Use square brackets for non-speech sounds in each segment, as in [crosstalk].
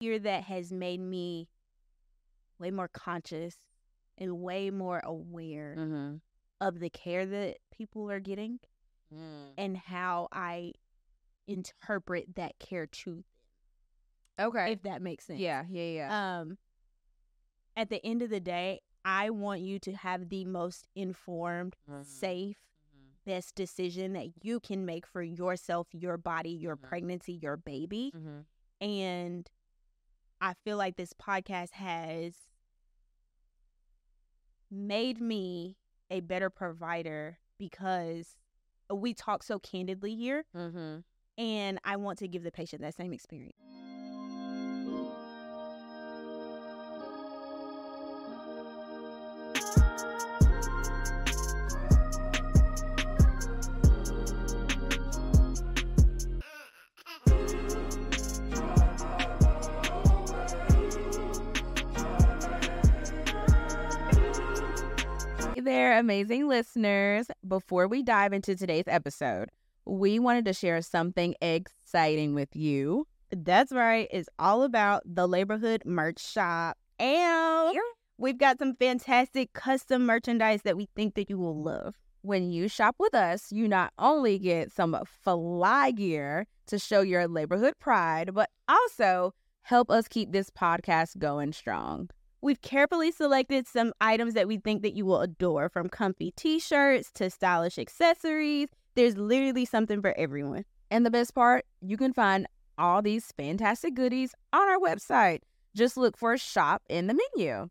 year that has made me way more conscious and way more aware Mm-hmm. of the care that people are getting Mm. and how I interpret that care to them. Okay. if that makes sense. yeah, yeah, yeah. Um at the end of the day, I want you to have the most informed, Mhm. safe, best decision that you can make for yourself, your body, your Mhm. pregnancy, your baby. Mm-hmm. And I feel like this podcast has made me a better provider because we talk so candidly here Mm-hmm. and I want to give the patient that same experience. Amazing listeners. Before we dive into today's episode, we wanted to share something exciting with you. That's right. It's all about the Laborhood merch shop. And we've got some fantastic custom merchandise that we think that you will love. When you shop with us, you not only get some fly gear to show your neighborhood pride, but also help us keep this podcast going strong. We've carefully selected some items that we think that you will adore from comfy t-shirts to stylish accessories. There's literally something for everyone. And the best part, you can find all these fantastic goodies on our website. Just look for shop in the menu.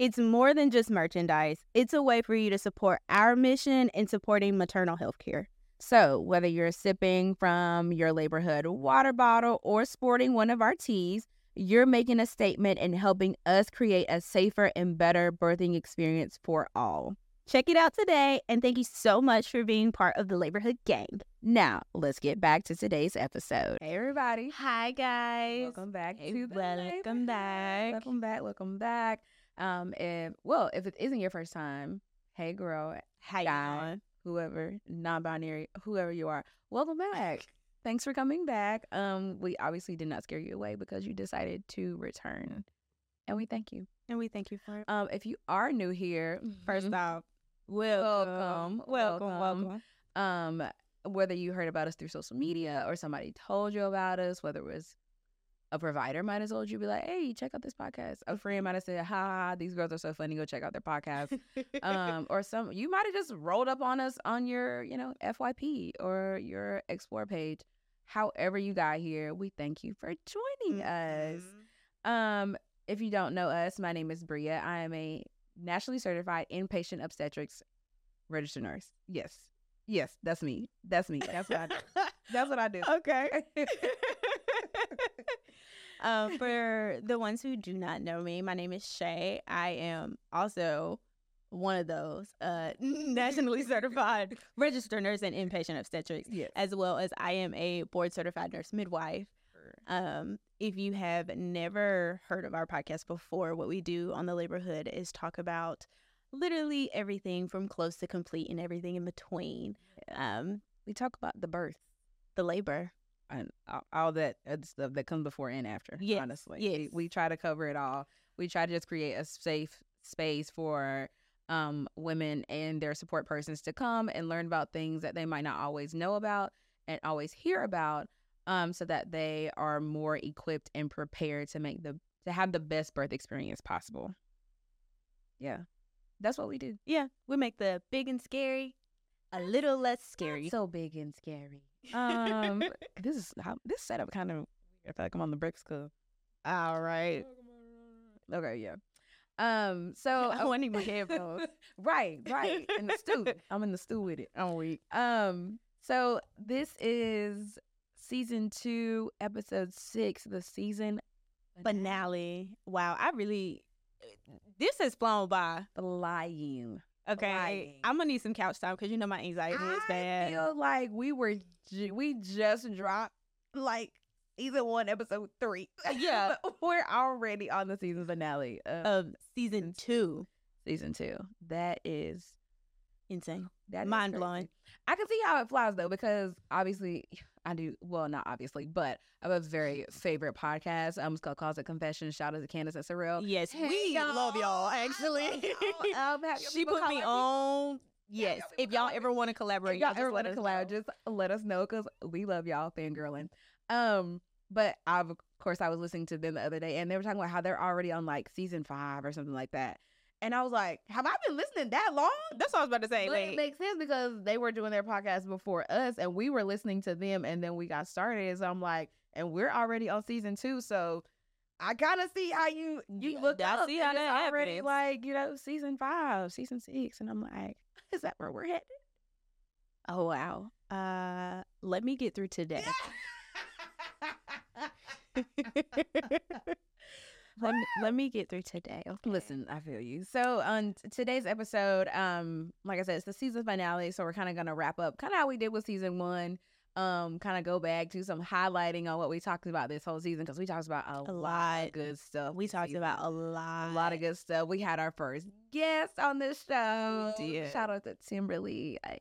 It's more than just merchandise. It's a way for you to support our mission in supporting maternal health care. So, whether you're sipping from your neighborhood water bottle or sporting one of our teas, you're making a statement and helping us create a safer and better birthing experience for all. Check it out today, and thank you so much for being part of the Laborhood gang. Now, let's get back to today's episode. Hey, everybody. Hi, guys. Welcome back Hey, to the welcome back. Welcome back. Welcome back. Um, if well, if it isn't your first time, hey girl, How you guy, whoever, non-binary, whoever you are, welcome back. Thanks for coming back. Um, we obviously did not scare you away because you decided to return, and we thank you. And we thank you for it. Um, if you are new here, First mhm, off, welcome, welcome, welcome. welcome. um, whether you heard about us through social media or somebody told you about us, whether it was a provider might have told you, be like, hey, check out this podcast. A friend might have said, ha, ha, these girls are so funny. Go check out their podcast. [laughs] um, or some, you might have just rolled up on us on your, you know, FYP or your explore page. However you got here, we thank you for joining us. Mhm. Um, if you don't know us, my name is Briea. I am a nationally certified inpatient obstetrics registered nurse. Yes. Yes, that's me. That's me. [laughs] That's what I do. That's what I do. okay. [laughs] um, [laughs] for the ones who do not know me, my name is Shay. I am also one of those uh, [laughs] nationally certified registered nurse in inpatient obstetrics, yes. as well as I am a board certified nurse midwife. Um, if you have never heard of our podcast before, what we do on the Laborhood is talk about literally everything from close to complete and everything in between. Um, We talk about the birth the labor. And all, all that stuff that comes before and after. Yes, honestly, yes. We, we try to cover it all. We try to just create a safe space for um, women and their support persons to come and learn about things that they might not always know about and always hear about, um, so that they are more equipped and prepared to make the to have the best birth experience possible. Yeah, that's what we do. Yeah, we make the big and scary a little less scary. So big and scary. Um, [laughs] this is how this setup kind of. I feel like I'm on the Bricks Club. all right. Okay, yeah. Um, so I want my headphones. [laughs] right, right, in the stew. [laughs] I'm in the stew with it. I'm weak. Um, so this is season two, episode six, the season Finale. Wow, I really. This has flown by. flying. Okay, Flying. I'm gonna need some couch time because you know my anxiety is bad. I feel like we were ju- we just dropped like season one, episode three. Uh, yeah. [laughs] But we're already on the season finale of Of season two, season two. That is insane. that Mind blowing. I can see how it flies though, because obviously I do well, not obviously, but I have a very [laughs] favorite podcast. Um, it's called Closet Confessions. Shout out to Candace and Surreal. Yes, Hey, we love y'all. Actually, love y'all. [laughs] Um, she put me on. Yeah, Yes, y'all if y'all ever want to If collaborate, y'all just ever let want to us collab, know. just let us know because we love y'all fangirling. Um, but I've of course I was listening to them the other day, and they were talking about how they're already on like season five or something like that. And I was like, have I been listening that long? That's what I was about to say. But it makes sense because they were doing their podcast before us, and we were listening to them, and then we got started. So I'm like, and we're already on season two, so I kind of see how you you Yeah, look I see how that already happens. like you know season five, season six, and I'm like, [laughs] is that where we're headed? oh wow. Uh, let me get through today. [laughs] [laughs] let me let me get through today. Okay? Listen, I feel you. So on today's episode, um, like I said, it's the season finale, so we're kind of gonna wrap up, kind of how we did with season one. Um, kind of go back to some highlighting on what we talked about this whole season because we talked about a, A lot good stuff. we talked season. about a lot, a lot of good stuff. We had our first guest on this show. did. Shout out to Timberly. I love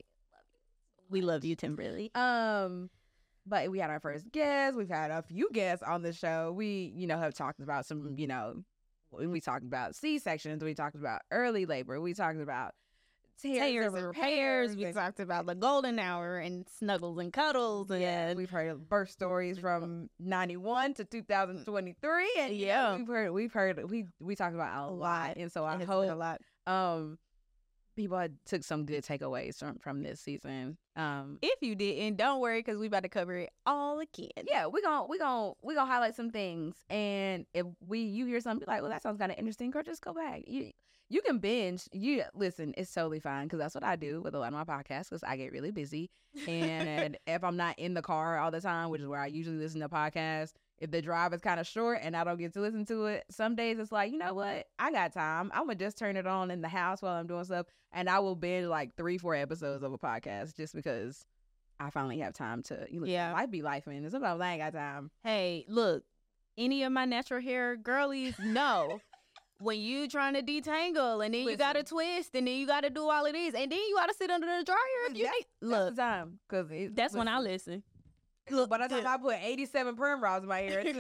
you. So We love you, Timberly. um, but we had our first guest. We've had a few guests on the show. We, you know, have talked about some, you know, we talked about C sections. We talked about early labor. We talked about tears, and repairs. We talked about the golden hour and snuggles and cuddles and Yeah, we've heard birth stories from '91 to 2023, and you know, Yeah. we've heard we've heard we we talked about a, lot. and so I hope a lot. um people had took some good takeaways from from this season. Um, If you didn't, don't worry because we about to cover it all again. yeah, we gon' we gon' we gonna highlight some things, and if we you hear something be like, well, that sounds kind of interesting, girl, just go back. You you can binge. You listen, it's totally fine because that's what I do with a lot of my podcasts because I get really busy, [laughs] and if I'm not in the car all the time, which is where I usually listen to podcasts. If the drive is kind of short and I don't get to listen to it, some days it's like, you know what? I got time. I'm gonna just turn it on in the house while I'm doing stuff, and I will binge like three, four episodes of a podcast just because I finally have time to. You know, Yeah. life be life, man. Sometimes I ain't got time. Hey, look, any of my natural hair girlies know when you trying to detangle and then you got to twist and then you got to do all of this and then you got to sit under the dryer. If you That's- need- That's look, the time because that's when I listen. Look, by the time I put 87 perm rods in my hair, [laughs]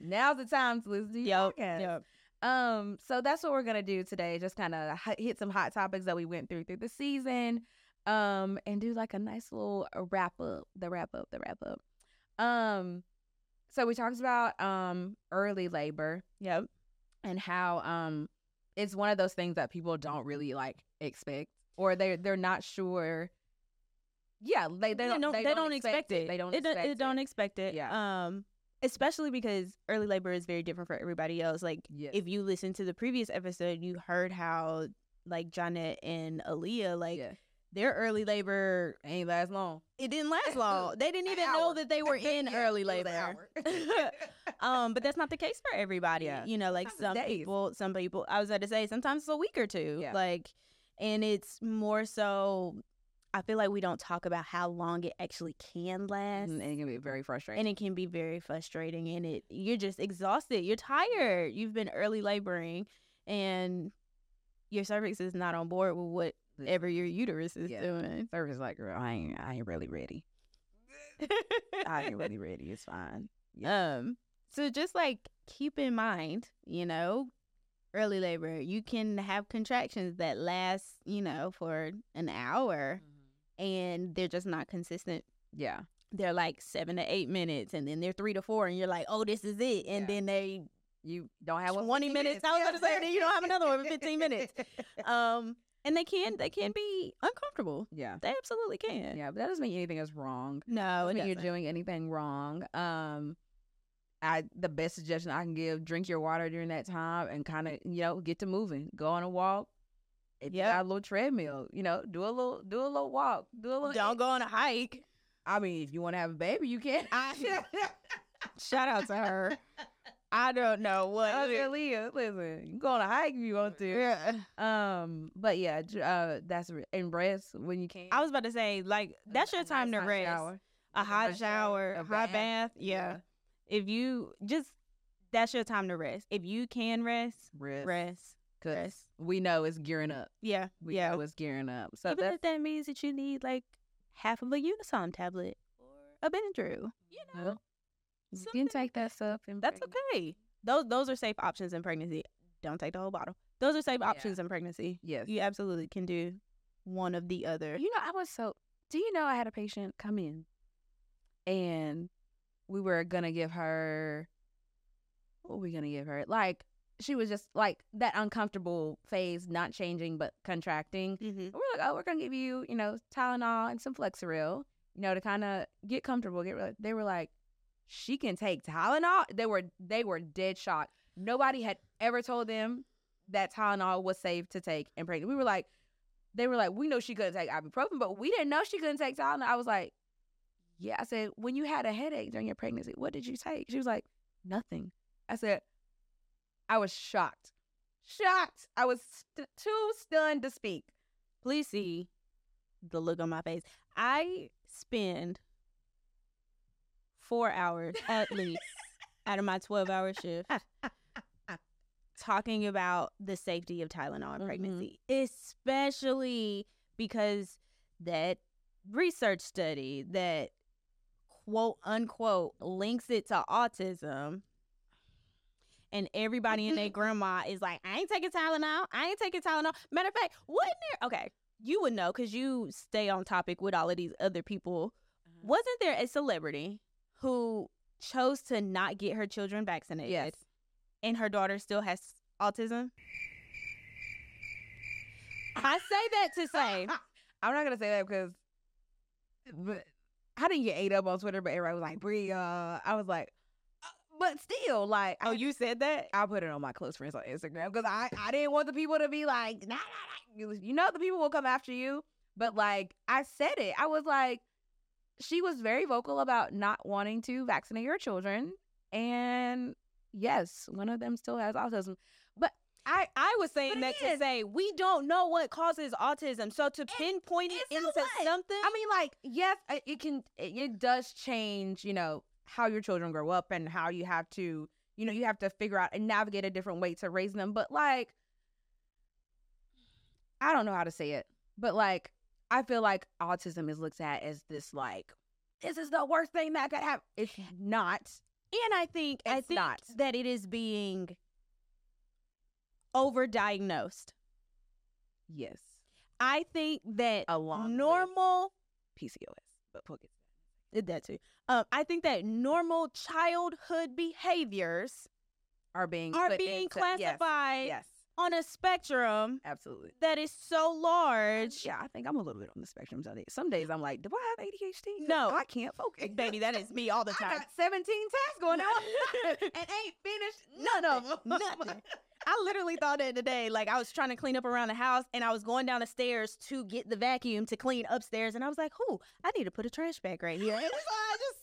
now's the time to listen to your Yep, podcast. yep. Um, so that's what we're gonna do today. Just kind of hit some hot topics that we went through through the season, um, and do like a nice little uh, wrap up. The wrap up. The wrap up. Um, so we talked about um early labor Yep. and how um it's one of those things that people don't really like expect or they they're not sure. Yeah, they they don't they don't, expect, it. They don't It, expect it don't expect it. Yeah. Um, especially because early labor is very different for everybody else. Like Yes. if you listen to the previous episode, you heard how like Jonette and Aaliyah, like yeah. their early labor, ain't last long. it didn't last long. They didn't [laughs] even know that they were [laughs] in Yeah, early it labor. [laughs] um, but that's not the case for everybody. Yeah. You know, like Sometimes some people, some people. I was about to say sometimes it's a week or two. Yeah. Like, and it's more so. I feel like we don't talk about how long it actually can last. and it can be very frustrating. And it can be very frustrating, and it you're just exhausted. You're tired. You've been early laboring, and your cervix is not on board with whatever your uterus is Yeah. doing. service like, girl, I ain't, I ain't really ready. I ain't really [laughs] ready. It's fine. Um, so just like keep in mind, you know, early labor, you can have contractions that last, you know, for an hour and they're just not consistent. Yeah. They're like seven to eight minutes and then they're three to four and you're like, oh, this is it. And Yeah. then they, You don't have one 20 for 15 minutes. I was about to say, then you don't have another one for 15 minutes. [laughs] um, and they can, they can be uncomfortable. yeah. They absolutely can. Yeah, but that doesn't mean anything is wrong. No, it Doesn't mean you're doing anything wrong. Um, I the best suggestion I can give: drink your water during that time and kind of you know get to moving. Go on a walk. If you got a little treadmill, you know, do a little do a little walk. Do a little. Don't go on a hike. I mean, if you want to have a baby, you can. I, [laughs] Shout out to her. I don't know [laughs] what. Okay, Leah, listen, you can go on a hike if you want to. Yeah. Um, but yeah, uh, that's and rest when you can. I was about to say, like, that's your time nice to rest. shower. A hot nice shower, a hot bath. bath. Yeah. If you just, that's your time to rest. If you can rest, Rest, rest, Cause rest. we know it's gearing up. Yeah. We yeah. know it's gearing up. So Even if that means that you need like half of a Unisom tablet or a Benadryl. You know, You can take that stuff and that's okay. Those those are safe options in pregnancy. Don't take the whole bottle. Those are safe Yeah. options in pregnancy. Yes. You absolutely can do one of the other. You know, I was so. Do you know I had a patient come in, and we were gonna give her. What were we gonna give her? Like she was just like that uncomfortable phase, not changing but contracting. Mm-hmm. We're like, oh, we're gonna give you, you know, Tylenol and some Flexeril, you know, to kind of get comfortable. Get. re- They were like, she can take Tylenol. They were they were dead shocked. Nobody had ever told them that Tylenol was safe to take in pregnancy. We were like, they were like, we know she couldn't take ibuprofen, but we didn't know she couldn't take Tylenol. I was like, yeah. I said, when you had a headache during your pregnancy, what did you take? She was like, nothing. I said, I was shocked, shocked. I was st- too stunned to speak. Please see the look on my face. I spend four hours at least [laughs] out of my 12 hour shift [laughs] talking about the safety of Tylenol in Mhm. pregnancy, especially because that research study that quote unquote links it to autism. And everybody and their [laughs] grandma is like, I ain't taking Tylenol. I ain't taking Tylenol. Matter of fact, wasn't there? Okay, you would know because you stay on topic with all of these other people. Wasn't there a celebrity who chose to not get her children vaccinated? Yes. and her daughter still has autism. I say that to say, [laughs] I'm not gonna say that because, but I didn't get ate up on Twitter, but everybody was like, "Brie," uh, I was like, but still, like, oh, I, you said that? I put it on my close friends on Instagram because I I didn't want the people to be like, nah, nah, nah. You, know, the people will come after you, but like I said it, I was like, she was very vocal about not wanting to vaccinate her children, and yes, one of them still has autism, but I I was saying that to say we don't know what causes autism. So to pinpoint it and so into something, I mean, like, yes, it can, it, it does change, you know, how your children grow up and how you have to, you know, you have to figure out and navigate a different way to raise them. But, like, I don't know how to say it, but, like, I feel like autism is looked at as this, like, this is the worst thing that could happen. It's [laughs] not. and I think I It's think not. that it is being overdiagnosed. Yes. I think that Along with normal PCOS, but we'll get that too. Um, I think that normal childhood behaviors. Are being are being into- classified Yes, on a spectrum absolutely. that is so large. Yeah, I think I'm a little bit on the spectrum. Some days, some days I'm like, do I have ADHD? No. I can't focus. Baby, that is me all the [laughs] time. I got 17 tasks going on [laughs] [laughs] and ain't finished none of them. Nothing. I literally thought that today. Like I was trying to clean up around the house and I was going down the stairs to get the vacuum to clean upstairs and I was like, "Who? I need to put a trash bag right here." And so I just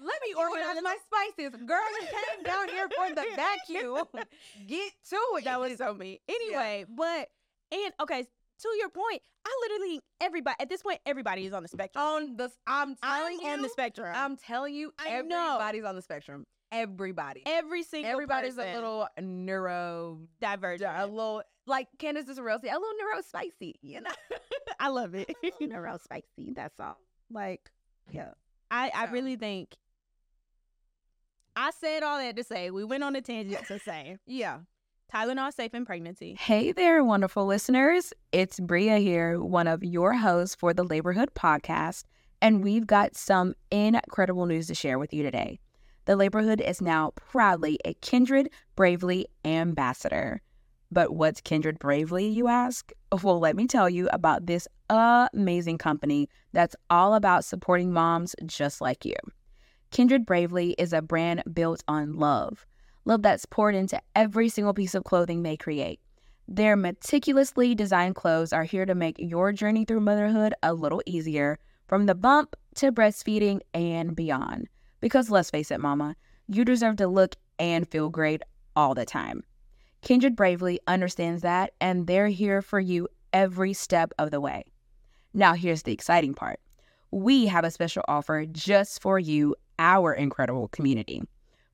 uh, Let me organize my spices. Girl, you came down here for the vacuum. [laughs] Get to it. that was so me. Anyway, but and okay, to your point, I literally everybody at this point everybody is on the spectrum. on the. I'm telling I'm telling on you. the spectrum. I'm telling you, I know. everybody's on the spectrum. Everybody. Every single Everybody's person a little neurodivergent. a little like Candace is a real, a little neuro spicy. You know. [laughs] I love it. [laughs] neuro spicy. That's all. Like, yeah. I, I So- really think I said all that to say we went on a tangent to say [laughs] Yeah. Tylenol safe in pregnancy. Hey there, wonderful listeners. It's Briea here, one of your hosts for the Laborhood podcast, and we've got some incredible news to share with you today. The Laborhood is now proudly a Kindred Bravely ambassador. But what's Kindred Bravely, you ask? Well, let me tell you about this amazing company that's all about supporting moms just like you. Kindred Bravely is a brand built on love love that's poured into every single piece of clothing they create. Their meticulously designed clothes are here to make your journey through motherhood a little easier, from the bump to breastfeeding and beyond. Because let's face it, mama, you deserve to look and feel great all the time. Kindred Bravely understands that, and they're here for you every step of the way. Now, here's the exciting part we have a special offer just for you, our incredible community.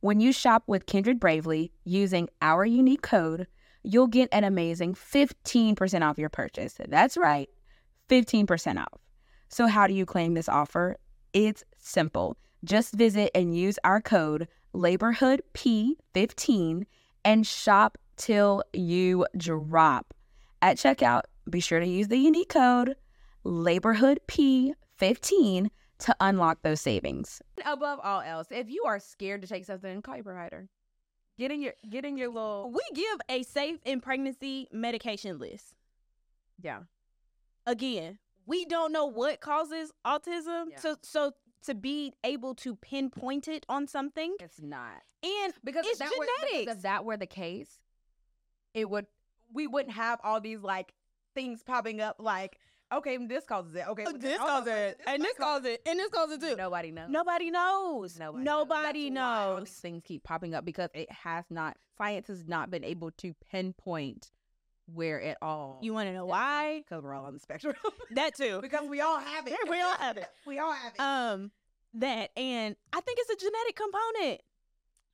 When you shop with Kindred Bravely using our unique code, you'll get an amazing 15% off your purchase. That's right, 15% off. So, how do you claim this offer? It's simple. Just visit and use our code LaborhoodP15 and shop till you drop. At checkout, be sure to use the unique code LaborhoodP15 to unlock those savings. Above all else, if you are scared to take something, call your provider. Get in your get in your little We give a safe in pregnancy medication list. yeah. Again, we don't know what causes autism. Yeah. So so to be able to pinpoint it on something It's not and because It's if that Were, because if that were the case, it would we wouldn't have all these like things popping up like okay this causes it okay Oh, but this causes it, and this causes it, and this causes it too. nobody knows Nobody knows. Nobody, Nobody, knows. That's why all knows. things keep popping up because it has not science has not been able to pinpoint where it all You want to know why? because we're all on the spectrum [laughs] That too. because we all have it [laughs] We all have it. [laughs] we all have it Um, that and I think it's a genetic component.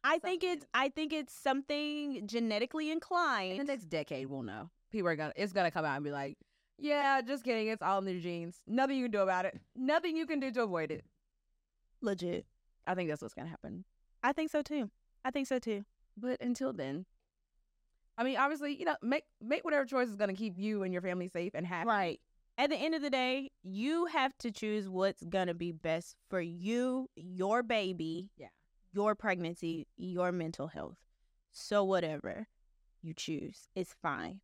I think it's I think it's something genetically inclined. in the next decade we'll know people are gonna it's gonna come out and be like yeah just kidding it's all in their genes nothing you can do about it nothing you can do to avoid it Legit. i think that's what's gonna happen I think so too. I think so too. but until then i mean obviously you know make make whatever choice is gonna keep you and your family safe and happy Right. At the end of the day, you have to choose what's gonna be best for you, your baby, Yeah. your pregnancy, your mental health. So whatever you choose, it's fine.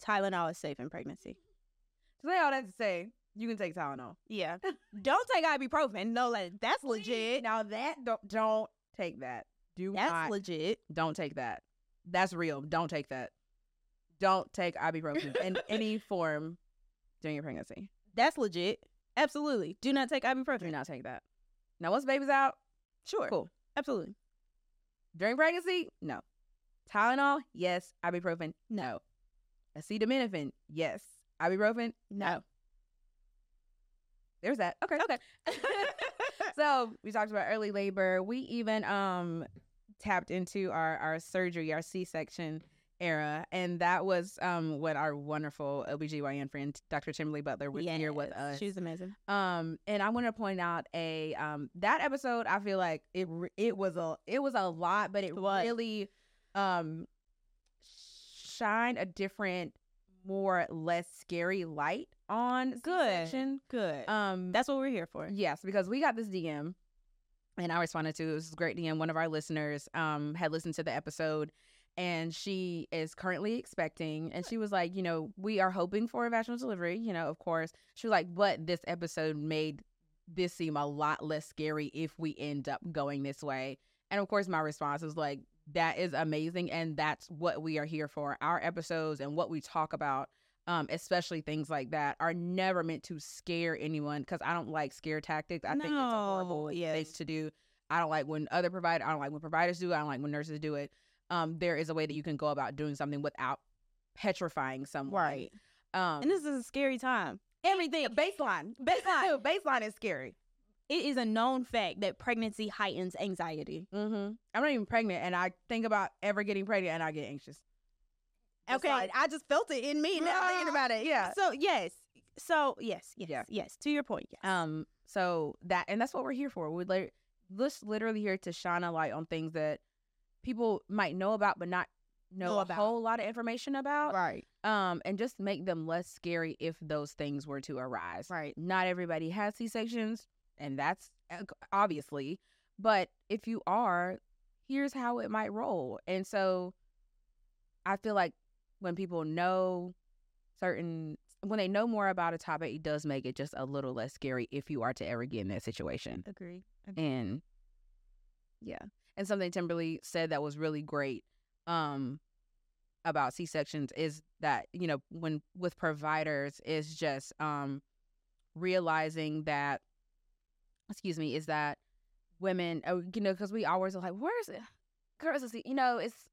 Tylenol is safe in pregnancy. to say all that to say you can take tylenol Yeah. [laughs] Don't take ibuprofen. No, like, that's legit. now that don't don't take that do That's not legit. don't take that that's real don't take that don't take ibuprofen in [laughs] any form during your pregnancy That's legit. Absolutely. Do not take ibuprofen. do not take that now once baby's out Sure. cool Absolutely. During pregnancy, no. Tylenol, yes. Ibuprofen, no. Acetaminophen, yes. Ibuprofen, No. there's that. Okay. Okay. [laughs] So we talked about early labor. We even um tapped into our our surgery, our C section era, and that was um when our wonderful OBGYN friend Dr. Kimberly Butler was here with Yes, us. She was amazing. Um, and I want to point out a um that episode. I feel like it it was a it was a lot, but it What? really um shined a different, more less scary light on Good. C-section. Good. Um, That's what we're here for. yes, because we got this DM, and I responded to it. was great DM. One of our listeners um had listened to the episode. And she is currently expecting, and she was like, you know, we are hoping for a vaginal delivery, you know, of course. She was like, but this episode made this seem a lot less scary if we end up going this way. And of course, my response was like, that is amazing. And that's what we are here for. Our episodes and what we talk about, um, especially things like that, are never meant to scare anyone because I don't like scare tactics. I think it's a horrible No, thing to do. I don't like when other provider. I don't like when providers do. it. I don't like when nurses do it. Um, there is a way that you can go about doing something without petrifying someone. Right. Um, And this is a scary time. Everything. baseline. [laughs] Baseline. [laughs] baseline is scary. It is a known fact that pregnancy heightens anxiety. Mm-hmm. I'm not even pregnant, and I think about ever getting pregnant, and I get anxious. Okay, like- I just felt it in me now thinking about it. Yeah. So yes. So yes, yes, Yeah. yes. To your point, yes. Um, so that and that's what we're here for. We're like, just literally here to shine a light on things that people might know about, but not know, Know a about. whole lot of information about. right. Um, and just make them less scary if those things were to arise. Right. Not everybody has C sections, and that's uh, obviously. But if you are, here's how it might roll. And so, I feel like when people know certain when they know more about a topic, it does make it just a little less scary if you are to ever get in that situation. Agree. And yeah. And something Timberly said that was really great um about C sections is that, you know, when with providers is just um realizing that excuse me, is that women oh, you know, because we always are like, where's it? Girls, you know, it's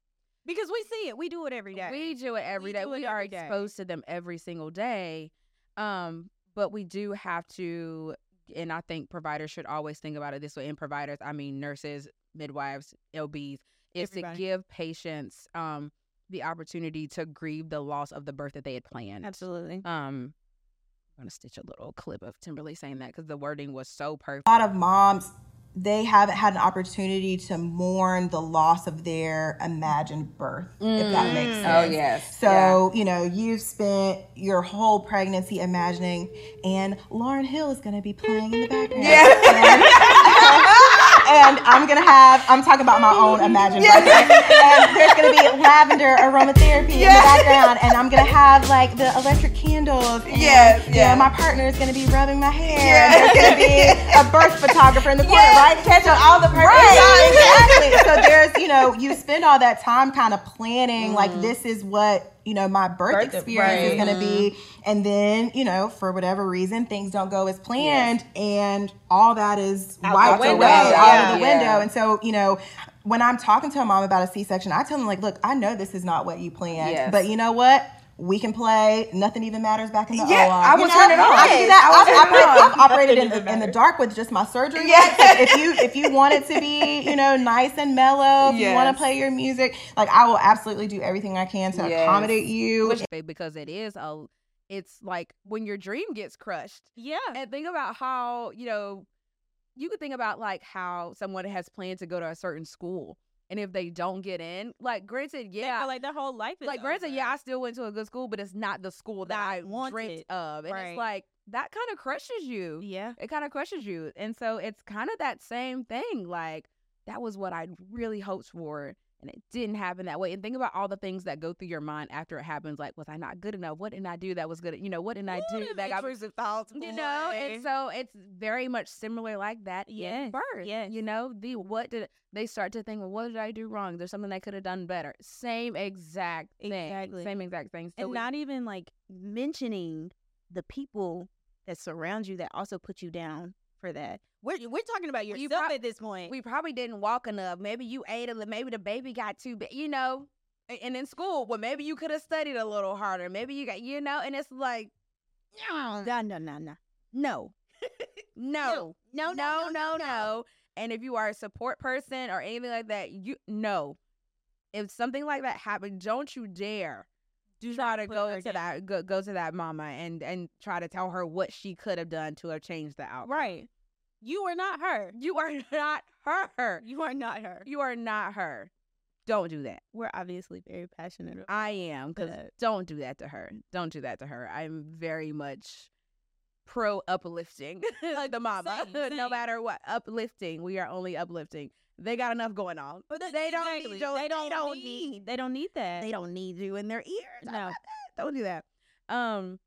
Because we see it. We do it every day. we do it every We day. do it We are every day. exposed to them every single day. Um, but we do have to, and I think providers should always think about it this way. And providers, I mean nurses, midwives, OBs, is Everybody. to give patients um the opportunity to grieve the loss of the birth that they had planned. Absolutely. Um, I'm gonna stitch a little clip of Timberly saying that because the wording was so perfect. A lot of moms they haven't had an opportunity to mourn the loss of their imagined birth, if that makes mm. oh, sense. Oh yes. So, you know, you've spent your whole pregnancy imagining, and Lauryn Hill is going to be playing in the background. [laughs] And, and I'm going to have, I'm talking about my own imagined birth. And there's going to be lavender aromatherapy in the background, and I'm going to have like the electric candles. And, you yes. know, my partner is going to be rubbing my hair. And there's going to be a birth photographer in the corner, right? Catch on all the perfect Right. exactly. So there's, you know, you spend all that time kind of planning, like mm-hmm. this is what you know my birth, Birth- experience is going to be, mm-hmm. and then you know for whatever reason things don't go as planned, and all that is Out wiped away out of the Yeah. window. And so you know. When I'm talking to a mom about a C-section, I tell them like, "Look, I know this is not what you planned, Yes. but you know what? We can play. Nothing even matters back in the Yeah, OR. I You will know? turn it on. I can do that. I've, turn it operated, on. I've operated in the, in the dark with just my surgery. Yeah. lights. Like, if you if you want it to be you know nice and mellow, if you want to play your music, like I will absolutely do everything I can to Yes. accommodate you. Which because it is a, it's like when your dream gets crushed. Yeah. And think about how you know, you could think about like how someone has planned to go to a certain school, and if they don't get in, like granted, yeah, Yeah, like their whole life is like granted, yeah, I still went to a good school, but it's not the school that Not I dreamt wanted. of, and Right. it's like that kind of crushes you. yeah. It kind of crushes you, and so it's kind of that same thing. Like that was what I really hoped for, and it didn't happen that way. And think about all the things that go through your mind after it happens. Like, was I not good enough? What didn't I do that was good? You know, what didn't I do that got intrusive thoughts, you know and so it's very much similar like that Yes, birth yes. you know the what did they start to think well what did i do wrong there's something i could have done better same exact thing Exactly. same exact thing so and we- not even like mentioning the people that surround you that also put you down for that. We're we're talking about yourself you prob- at this point. we probably didn't walk enough maybe you ate a little maybe the baby got too big you know and in school well maybe you could have studied a little harder maybe you got you know and it's like no, [laughs] no, no, no, no no, no no, no, no, no, no. And if you are a support person or anything like that, you no. If something like that happened, don't you dare Do try to go to that go, go to that mama and and try to tell her what she could have done to have changed the outcome. Right. You are not her. You are [laughs] not her. You are not her. You are not her. Don't do that. We're obviously very passionate. About I am because don't do that to her. Don't do that to her. I'm very much pro uplifting [laughs] Like the mama. same, [laughs] no matter what, uplifting. We are only uplifting. They got enough going on. But they don't exactly. need you. They don't, need. They don't need that. They don't need you in their ears. No. Don't do that. Um,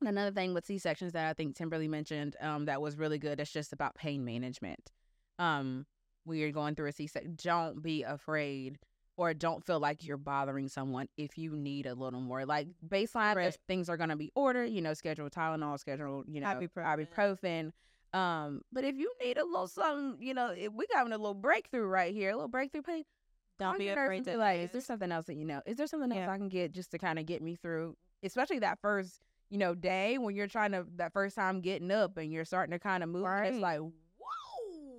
another thing with C sections that I think Timberly mentioned, um, that was really good. It's just about pain management. Um, when you're going through a C section, don't be afraid or don't feel like you're bothering someone if you need a little more. Like baseline, Right. things are gonna be ordered, you know, schedule Tylenol, schedule, you know, Ibuprofen. ibuprofen. Um, but if you need a little something, you know, if we having a little breakthrough right here, a little breakthrough pain, Don't be afraid to like, is there something else that you know? Is there something else Yeah. I can get just to kind of get me through, especially that first, you know, day when you're trying to that first time getting up and you're starting to kind of move. and It's like, whoa,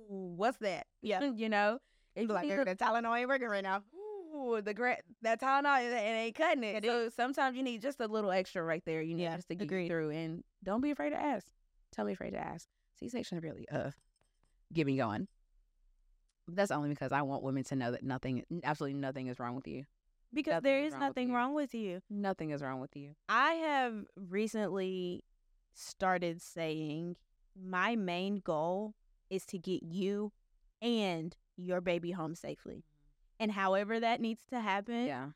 what's that? Yeah. [laughs] you know, it's like, the Tylenol ain't working right now. Ooh, the gra- that Tylenol it, it ain't cutting it. It so sometimes you need just a little extra right there. You need Yeah, just to get agreed. through, and don't be afraid to ask. Tell me afraid to ask. C section really uh get me going. That's only because I want women to know that nothing, absolutely nothing is wrong with you. Because Nothing there is is wrong nothing you. wrong with you. Nothing is wrong with you. I have recently started saying my main goal is to get you and your baby home safely. And however that needs to happen, Yeah.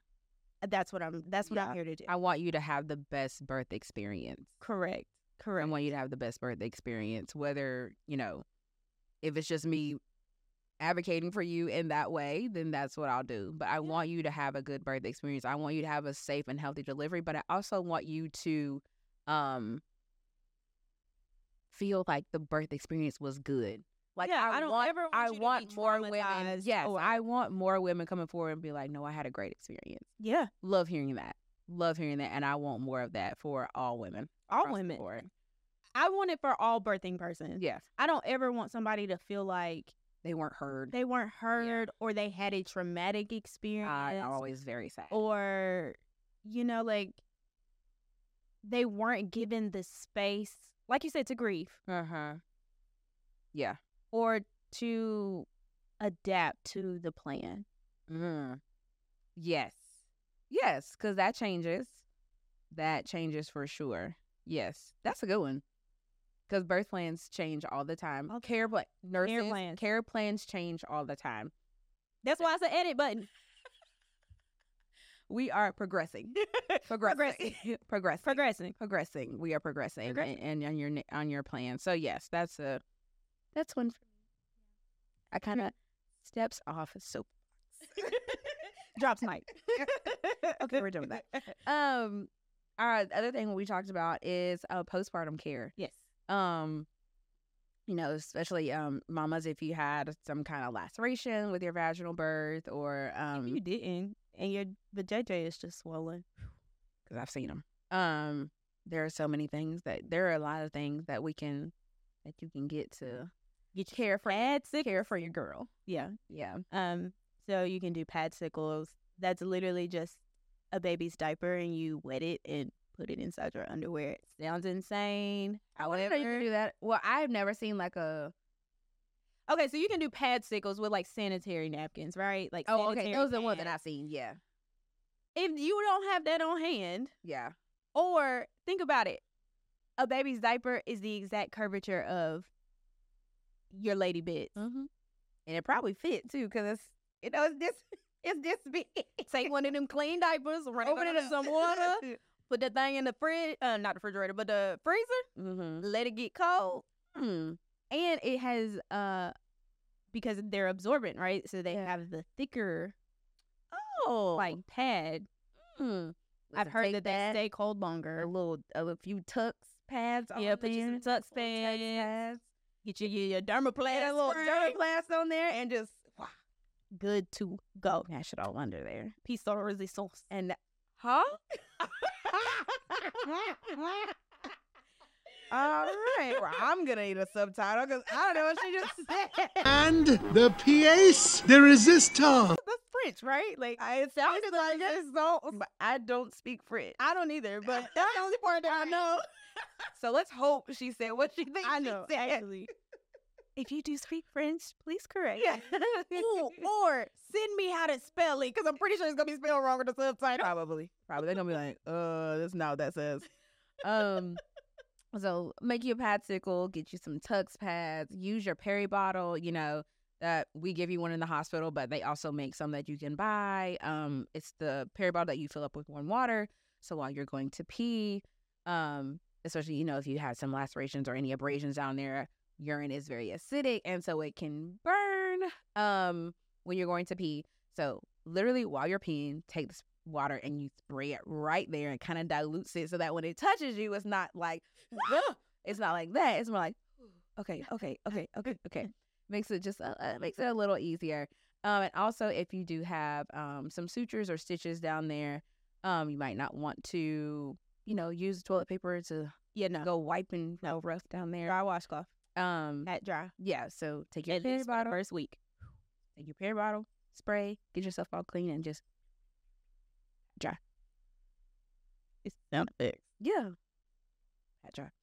that's what I'm that's what Yeah. I'm here to do. I want you to have the best birth experience. correct. Correct. I want you to have the best birth experience, whether, you know, if it's just me advocating for you in that way, then that's what I'll do. But I want you to have a good birth experience. I want you to have a safe and healthy delivery, but I also want you to um feel like the birth experience was good. Like Yeah, I, I don't want, ever want I you to be want more women. Yes, or- I want more women coming forward and be like, "No, I had a great experience." yeah. Love hearing that. Love hearing that, and I want more of that for all women. All women. I want it for all birthing persons. Yes, I don't ever want somebody to feel like they weren't heard. they weren't heard or they had a traumatic experience. I, I'm always very sad. or you know like they weren't given the space, like you said, to grieve Uh huh. Yeah. Or to adapt to the plan. Mm. Yes. Yes, because that changes. That changes for sure. Yes, that's a good one. Because birth plans change all the time. Okay. Care pla- nurses, plans. care plans change all the time. That's why it's an edit button. [laughs] We are progressing, [laughs] progressing, [laughs] progressing, Progressing. progressing. We are progressing, Progressing. and, and on your on your plan. So yes, that's a that's one. For me. I kind of steps off a soap. [laughs] Drops mic. okay, we're doing that. [laughs] Um, our other thing we talked about is uh, postpartum care. Yes. Um, you know, especially um mamas if you had some kind of laceration with your vaginal birth or um you didn't, and your vajayjay is just swollen. because I've seen them. Um, there are so many things that there are a lot of things that we can that you can get to Get care for pad care for your girl. Yeah. Yeah. Um. So you can do pad sickles. That's literally just a baby's diaper, and you wet it and put it inside your underwear. It sounds insane. I wouldn't you could do that. Well, I've never seen like a. Okay, so you can do pad sickles with like sanitary napkins, right? Like Oh, okay. Those are the ones that. I've seen. Yeah. If you don't have that on hand, Yeah. or think about it, a baby's diaper is the exact curvature of your lady bits. Mm-hmm. And it probably fit too, because it's you know it's this [laughs] it's this big. Take one of them clean diapers, [laughs] Open it in some water, [laughs] put that thing in the fridge, uh, not the refrigerator, but the freezer. mm-hmm. Let it get cold, Mm. and it has uh, because they're absorbent, right? So they Yeah. have the thicker Oh, like pad. mm. I've heard that they stay cold longer. a little a little few tucks pads. Yeah, on put you some tucks pads. Get your your, your Dermoplast, a little spray. Dermoplast on there and just wow, good to go. mash it all under there. Piece de resistance. And huh? [laughs] all right, well, I'm gonna need a subtitle because I don't know what she just [laughs] said. And the pièce de résistance. That's French, right? Like I- it sounded like it's so, but I don't speak French. I don't either, but [laughs] that's the only part that I know. [laughs] So let's hope she said what she thinks. I know, actually. If you do speak French, please correct. Yeah. [laughs] Ooh, or send me how to spell it, because I'm pretty sure it's gonna be spelled wrong with the subtitle. Probably. Probably. They're gonna be like, uh, that's not what that says. Um so make you a pad sickle, get you some tucks pads, use your peri bottle, you know, that we give you one in the hospital, but they also make some that you can buy. Um, it's the bottle that you fill up with warm water. So while you're going to pee, um, especially, you know, if you had some lacerations or any abrasions down there, urine is very acidic and so it can burn um when you're going to pee. So literally while you're peeing, take this water and you spray it right there and kind of dilutes it so that when it touches you, it's not like [laughs] it's not like that. It's more like okay, okay, okay, okay, okay. Makes it just uh, uh, makes it a little easier. Um, and also if you do have um some sutures or stitches down there, um, you might not want to, you know, use toilet paper to Yeah, no. go wiping no rough down there. Dry washcloth. Um, Pat dry. yeah. So take your At peri least for the bottle, first week. take your peri bottle, spray, get yourself all clean, and just dry. It's sound effects. yeah.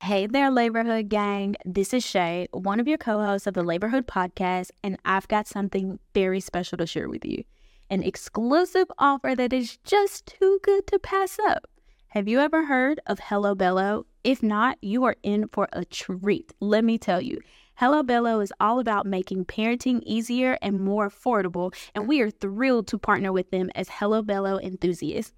Hey there, Laborhood Gang. This is Shay, one of your co hosts of the Laborhood podcast, and I've got something very special to share with you an exclusive offer that is just too good to pass up. Have you ever heard of Hello Bello? If not, you are in for a treat. Let me tell you. Hello Bello is all about making parenting easier and more affordable, and we are thrilled to partner with them as Hello Bello enthusiasts.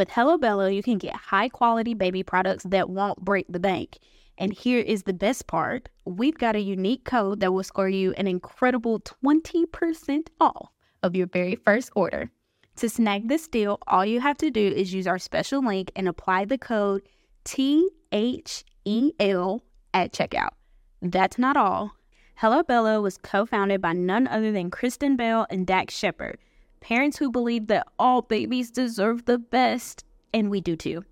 With Hello Bello, you can get high quality baby products that won't break the bank. And here is the best part we've got a unique code that will score you an incredible 20% off of your very first order. To snag this deal, all you have to do is use our special link and apply the code THEL at checkout. That's not all. Hello Bello was co founded by none other than Kristen Bell and Dax Shepard, parents who believe that all babies deserve the best, and we do too.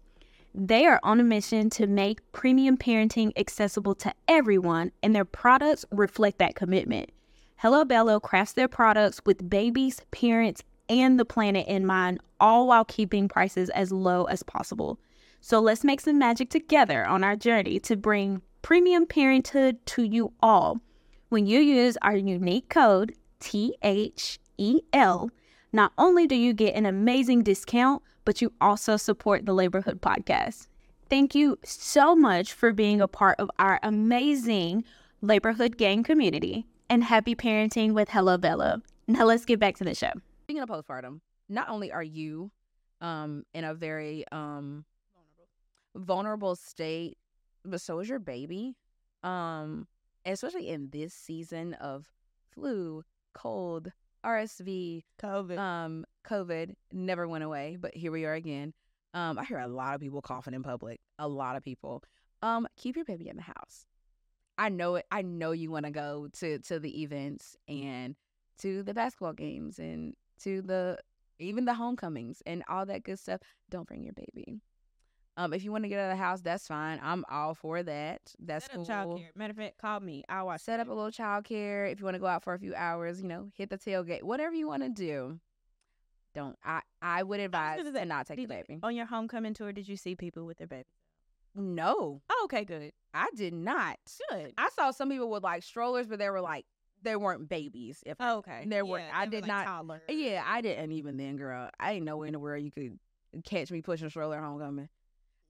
They are on a mission to make premium parenting accessible to everyone, and their products reflect that commitment. Hello Bello crafts their products with babies, parents, and the planet in mind, all while keeping prices as low as possible. So let's make some magic together on our journey to bring premium parenthood to you all. When you use our unique code THEL, not only do you get an amazing discount, but you also support the Laborhood podcast. Thank you so much for being a part of our amazing Laborhood Gang community and happy parenting with Hello Bello. Now let's get back to the show. Speaking of postpartum, not only are you um in a very um vulnerable state, but so is your baby. Um, especially in this season of flu, cold, RSV, COVID. um, COVID never went away, but here we are again. Um, I hear a lot of people coughing in public. A lot of people. Um, keep your baby in the house. I know it. I know you want to go to to the events and to the basketball games and to the even the homecomings and all that good stuff. Don't bring your baby. Um, if you want to get out of the house, that's fine. I'm all for that. That's Set up cool. childcare. Matter of fact, call me. I'll watch. Set up a little child care. If you want to go out for a few hours, you know, hit the tailgate. Whatever you want to do. Don't. I I would advise say, not take the Did you- baby. on your homecoming tour, did you see people with their babies? No, Oh, okay, good. I did not. Good. I saw some people with like strollers, but they were like they weren't babies. If Oh, okay. There were- Yeah, I did were, like, not- Toddlers. yeah, I didn't even then, girl. I didn't know in the world you could catch me pushing a stroller homecoming.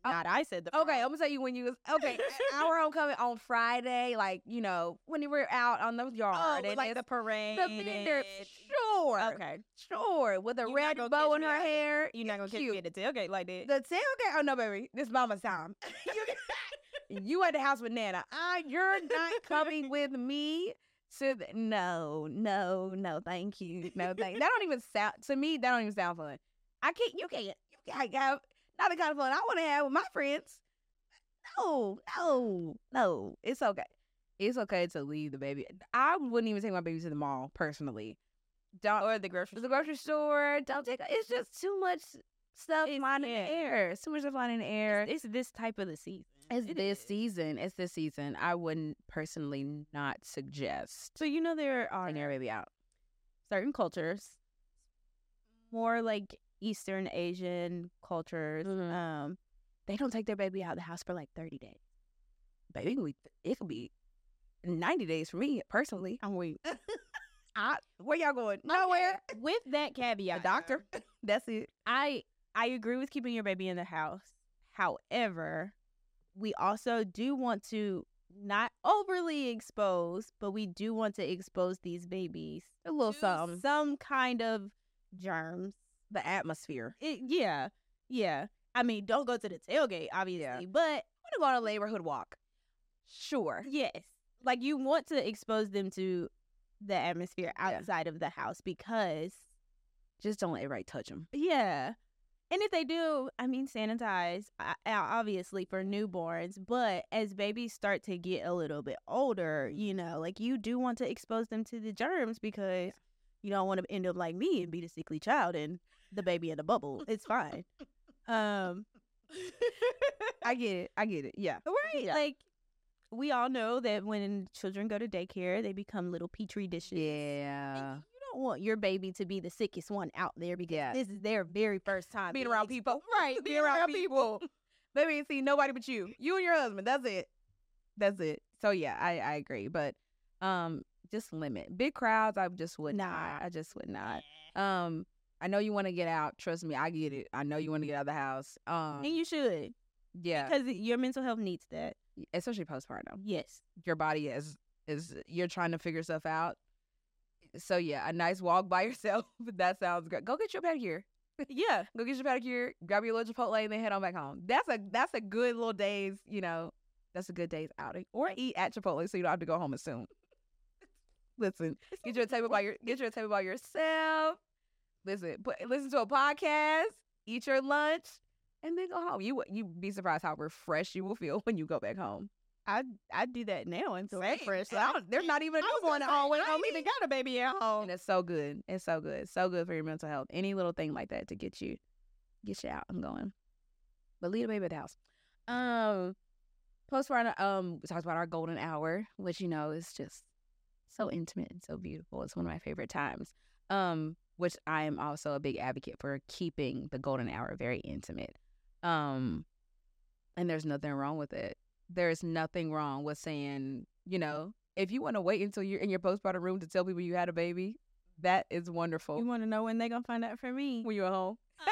Oh, Not I said the. Okay, I'm gonna tell you when you was okay. [laughs] our homecoming on Friday, like you know when you were out on the yard Oh, and like the parade. the vendor, sure, Okay. sure, with a You're red bow in her out- hair. You're eh, not gonna catch me at the tailgate like that. The tailgate. Oh no, baby, this mama's time. [laughs] [laughs] you, you at the house with Nana. I, you're not coming with me. To the, no, no, no, thank you, no, thank. That don't even sound to me. That don't even sound fun. I can't. You can't. You can't have not the kind of fun I want to have with my friends. No, no, no. It's okay. It's okay to leave the baby. I wouldn't even take my baby to the mall personally. Don't or the grocery. the grocery store. Don't take. It's just too much stuff It's- flying in the air. It's too much stuff flying in the air. It's, it's this type of the season. It's It this is. season. It's this season. I wouldn't personally not suggest So you know there are taking your baby out. certain cultures, more like Eastern Asian cultures. Mhm. Um, they don't take their baby out of the house for like thirty days. Baby, it could be, it could be ninety days for me personally. I'm weak. [laughs] I, where y'all going? Nowhere. [laughs] With that caveat, A doctor. [laughs] That's it. I I agree with keeping your baby in the house. However, we also do want to not overly expose, but we do want to expose these babies A little to something. some kind of germs. The atmosphere. It, yeah, yeah. I mean, don't go to the tailgate, obviously, but I want to go on a neighborhood walk. Sure. yes, like you want to expose them to the atmosphere Yeah. outside of the house because Just don't let everybody touch them. Yeah. And if they do, I mean, sanitize, uh, obviously, for newborns. But as babies start to get a little bit older, you know, like you do want to expose them to the germs because you don't want to end up like me and be the sickly child and the baby in the bubble. It's fine. um, I get it. I get it. Yeah. right. Yeah. Like, we all know that when children go to daycare, they become little petri dishes. And Yeah. you don't want your baby to be the sickest one out there because Yeah. this is their very first time Being being around people. [laughs] right? Being around people. Baby ain't seen nobody but you. You and your husband. That's it. That's it. So yeah, I, I agree. But um just limit. Big crowds I just would Nah. not. I just would not. Um I know you want to get out. Trust me, I get it. I know you want to get out of the house. Um and you should yeah. because your mental health needs that. Especially postpartum. Yes. Your body is is you're trying to figure stuff out. So yeah, a nice walk by [laughs] yourself. that sounds great. Go get your pedicure. Yeah. [laughs] go get your pedicure, grab your little Chipotle, and then head on back home. That's a that's a good little days, you know. That's a good day's outing. Or eat at Chipotle so you don't have to go home as soon. Listen, get you a table by your get you a table by yourself. Listen, put, listen to a podcast, eat your lunch, and then go home. You you be surprised how refreshed you will feel [laughs] when you go back home. I I do that now until I'm fresh. And I don't- there's not even a I was newborn gonna at say, home. I don't even got a baby at home. and it's so good. It's so good. So good for your mental health. Any little thing like that to get you get you out and going. But leave the baby at the house. Um postpartum um we talked about our golden hour, which you know is just so intimate and so beautiful. It's one of my favorite times. Um which I am also a big advocate for keeping the golden hour very intimate. Um And there's nothing wrong with it. There's nothing wrong with saying, you know, if you want to wait until you're in your postpartum room to tell people you had a baby, that is wonderful. You want to know when they gonna find out from me? when you're at home. [laughs]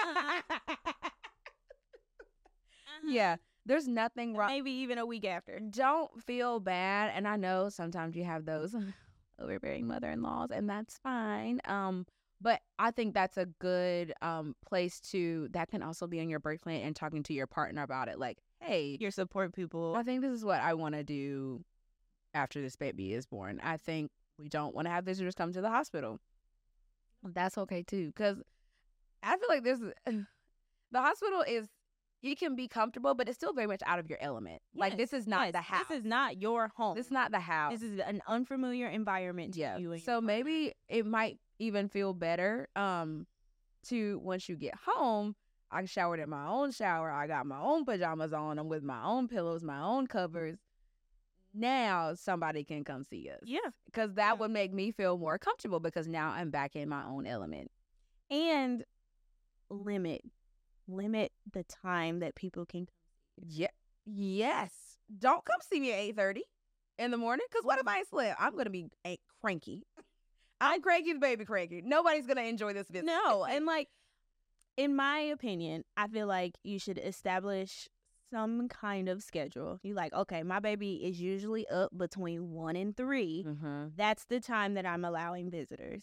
Uh-huh. Yeah, there's nothing wrong. Maybe even a week after. Don't feel bad. And I know sometimes you have those overbearing mother-in-laws, and that's fine. Um, but I think that's a good um place to that can also be on your birth plan and talking to your partner about it. Like, hey, Your support people. I think this is what I want to do after this baby is born. I think we don't want to have visitors come to the hospital. That's okay too, because I feel like there's [sighs] the hospital is it can be comfortable, but it's still very much out of your element. like this is not yes, the house. This is not your home. This is not the house. This is an unfamiliar environment to yeah. you. So maybe it might even feel better um to once you get home. I showered in my own shower. I got my own pajamas on. I'm with my own pillows, my own covers. Now somebody can come see us. Yeah. Because that would make me feel more comfortable because now I'm back in my own element. and limit limit the time that people can Yeah. Yes. Don't come see me at eight thirty in the morning. Cause what if I slept? I'm gonna be a- cranky. [laughs] I'm cranky, the baby cranky. Nobody's gonna enjoy this visit. No, [laughs] and like in my opinion, I feel like you should establish some kind of schedule. You're like, okay, my baby is usually up between 1 and 3. mm-hmm. That's the time that I'm allowing visitors.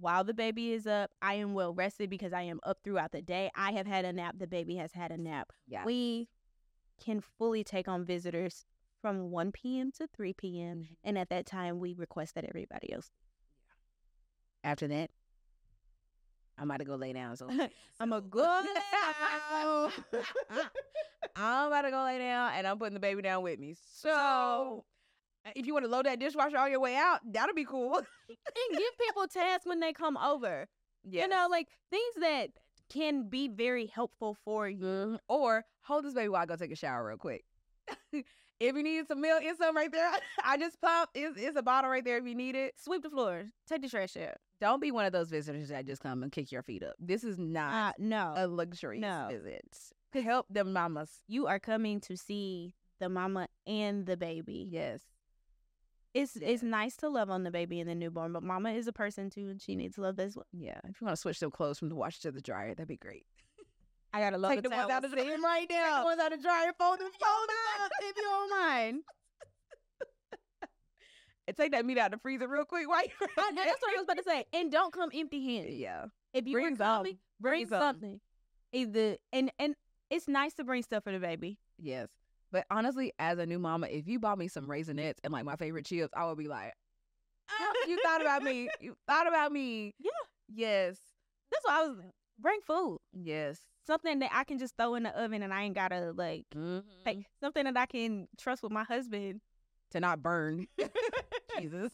While the baby is up, I am well rested because I am up throughout the day. I have had a nap, the baby has had a nap. Yeah. We can fully take on visitors from 1 p.m. to 3 p.m. Mhm. And at that time, we request that everybody else. After that, I'm about to go lay down. So [laughs] I'm a good. [laughs] I'm about to go lay down, and I'm putting the baby down with me. [laughs] So, if you want to load that dishwasher on your way out, that'll be cool. [laughs] and give people tasks when they come over. Yeah. You know, like things that can be very helpful for you. Mhm. Or hold this baby while I go take a shower real quick. [laughs] if you need some milk, it's some right there. [laughs] I just pump. It's, it's a bottle right there if you need it. Sweep the floor. Take the trash out. Don't be one of those visitors that just come and kick your feet up. This is Uh, not no. a luxury no. visit. Help them mamas. you are coming to see the mama and the baby. Yes. It's it's nice to love on the baby and the newborn, but mama is a person too, and she needs to love as well. Yeah. If you want to switch some clothes from the washer to the dryer, that'd be great. I gotta love Take the ones out of the room [laughs] right now. Take The ones out of the dryer, fold them, fold them up if you don't mind. [laughs] And take that meat out of the freezer real quick. Why? I, that's what I was about to say. And don't come empty-handed. Yeah. If you Bring bring something, bring Bring something. something. Either and and it's nice to bring stuff for the baby. Yes. But honestly, as a new mama, if you bought me some raisinets and like my favorite chips, I would be like, "Oh, you thought about me. [laughs] You thought about me. Yeah. Yes. That's why I was bring food. Yes. Something that I can just throw in the oven and I ain't gotta like Mhm. hey, something that I can trust with my husband. To not burn. [laughs] [laughs] Jesus.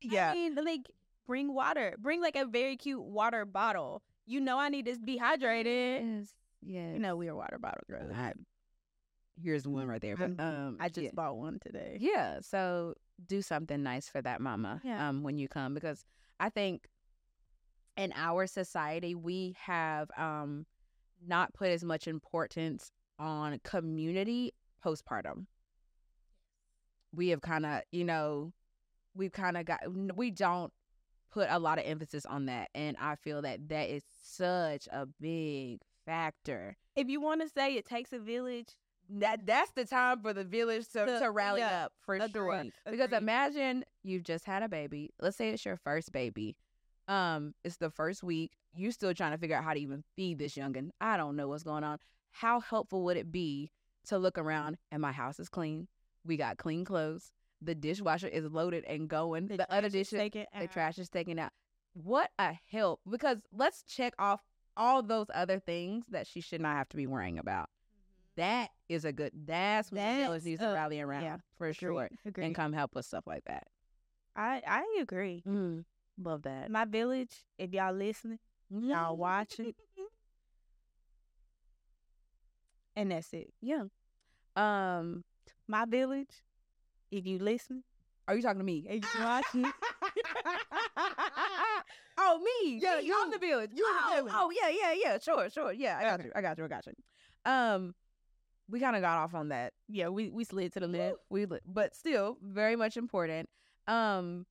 yeah. I mean, like bring water. Bring like a very cute water bottle. You know I need to be hydrated. Yes. Yes. You know we're water bottle girls. Here's one right there. But um, I just yeah. bought one today. Yeah. So do something nice for that mama Yeah. um, when you come because I think in our society we have um, not put as much importance on community postpartum. We have kind of, you know, we've kind of got, we don't put a lot of emphasis on that. And I feel that that is such a big factor If you want to say it takes a village, that that's the time for the village to, To- to rally yeah, up for sure. agreed, Because agreed. imagine you've just had a baby. Let's say it's your first baby. Um, it's the first week. You're still trying to figure out how to even feed this youngin. I don't know what's going on. How helpful would it be to look around and my house is clean? We got clean clothes. The dishwasher is loaded and going. The, other trash is dishes, the trash is taken out. What a help! Because let's check off all those other things that she should not have to be worrying about. That is a good. That's what the village That's, needs to uh, rally around yeah, for sure, Agreed. and come help with stuff like that. I I agree. Mm, love that. My village, if y'all listening, y'all watching, [laughs] and that's it. Yeah. Um. My village, if you listen, Are you talking to me? and you watching, [laughs] oh, me. Yeah, me, you. I'm the village. You in the oh, village. oh, yeah, yeah, yeah. Sure, sure. Yeah, I got you. I got you. I got you. Um, we kind of got off on that. Yeah, we, we slid to the left. We but still very much important. Um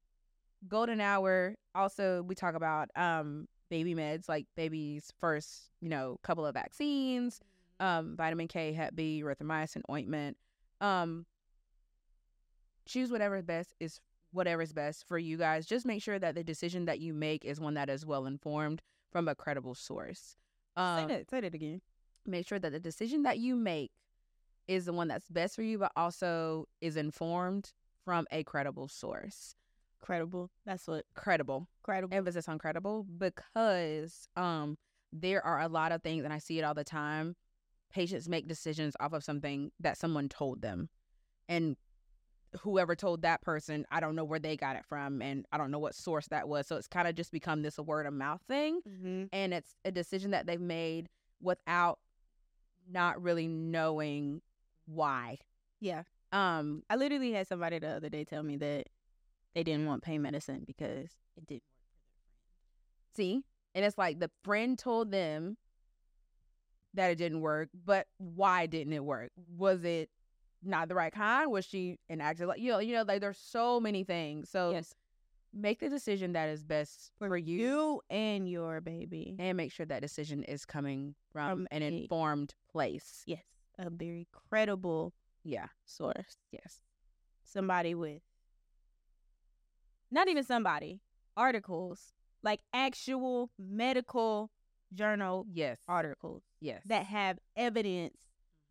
golden hour also we talk about um baby meds like baby's first, you know, couple of vaccines, um vitamin K, Hep B, erythromycin ointment. Um choose whatever is best is whatever is best for you guys. Just make sure that the decision that you make is one that is well informed from a credible source. Um, say that. Say that again. Make sure that the decision that you make is the one that's best for you, but also is informed from a credible source. Credible. That's what Credible. credible. Emphasis on credible because um there are a lot of things and I see it all the time. Patients make decisions off of something that someone told them. And whoever told that person, I don't know where they got it from and I don't know what source that was. So it's kind of just become this word of mouth thing Mm-hmm. and it's a decision that they've made without not really knowing why. Yeah. Um, I literally had somebody the other day tell me that they didn't want pain medicine because it didn't work. see, and it's like the friend told them that it didn't work, but why didn't it work? Was it not the right kind? Was she an actor? Like you know, you know, like there's so many things. So Yes. Make the decision that is best for, you, You and your baby. and make sure that decision is coming from From an a- informed place. Yes. A very credible Yeah. source. Yes. Somebody with not even somebody, articles, like actual medical journal Yes. articles Yes. that have evidence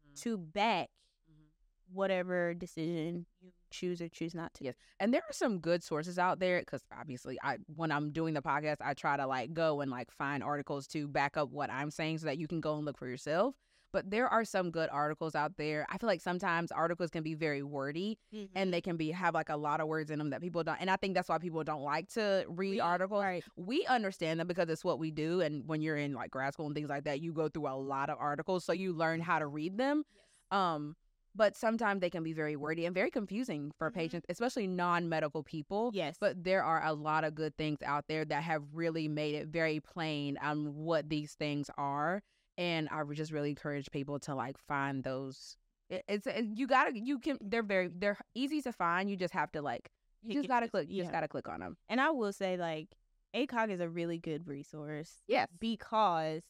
Mhm. to back Mhm. whatever decision you choose or choose not to. Yes. And there are some good sources out there because obviously I when I'm doing the podcast, I try to like go and like find articles to back up what I'm saying so that you can go and look for yourself. But there are some good articles out there. I feel like sometimes articles can be very wordy and they can be have like a lot of words in them that people don't and I think that's why people don't like to read We- articles. right. We understand them because it's what we do and when you're in like grad school and things like that, you go through a lot of articles so you learn how to read them. Um but sometimes they can be very wordy and very confusing for Mhm. patients, especially non-medical people. Yes. But there are a lot of good things out there that have really made it very plain on what these things are. And I would just really encourage people to like find those. it- It's it- you gotta you can they're very they're easy to find. You just have to like you just gotta click. You just gotta click on them. And I will say, like, ACOG is a really good resource Yes. because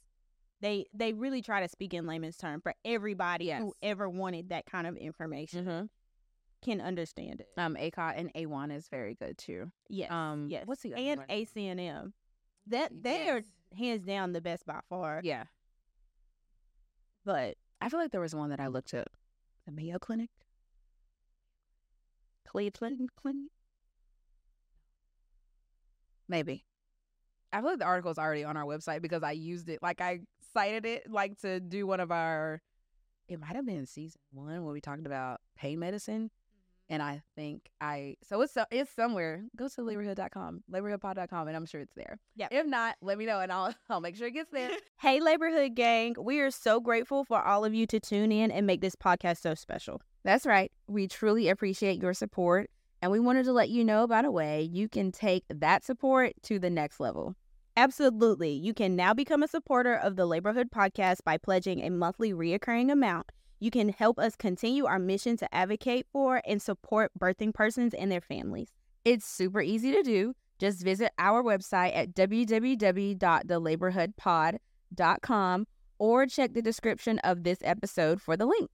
they they really try to speak in layman's term for everybody Yes. who ever wanted that kind of information Mm-hmm. can understand it. Um, ACOG and A1 is very good too. Yes. Um, yes. what's the and one? ACNM. That they are hands down the best by far. Yeah, But I feel like there was one that I looked at, the Mayo Clinic, Cleveland Clinic, maybe. I feel like the article's already on our website because I used it, like I cited it, like to do one of our. It might have been season one where we talked about pain medicine, mm-hmm. and I think I so it's so- it's somewhere. Go to mm-hmm. laborhood.com, laborhoodpod.com, and I'm sure it's there. Yeah. If not, let me know, and I'll [laughs] I'll make sure it gets there. [laughs] hey, Laborhood Gang, we are so grateful for all of you to tune in and make this podcast so special. That's right. We truly appreciate your support, and we wanted to let you know about a way you can take that support to the next level. Absolutely. You can now become a supporter of the Laborhood podcast by pledging a monthly reoccurring amount. You can help us continue our mission to advocate for and support birthing persons and their families. It's super easy to do. Just visit our website at www.thelaborhoodpod.com or check the description of this episode for the link.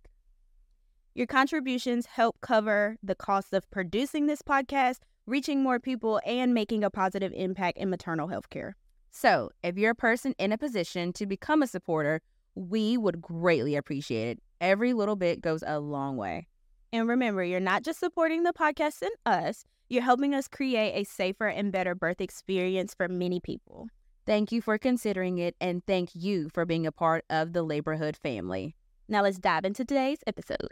Your contributions help cover the cost of producing this podcast, reaching more people, and making a positive impact in maternal health care. So, if you're a person in a position to become a supporter, we would greatly appreciate it. Every little bit goes a long way. And remember, you're not just supporting the podcast and us, you're helping us create a safer and better birth experience for many people. Thank you for considering it, and thank you for being a part of the Laborhood family. Now let's dive into today's episode.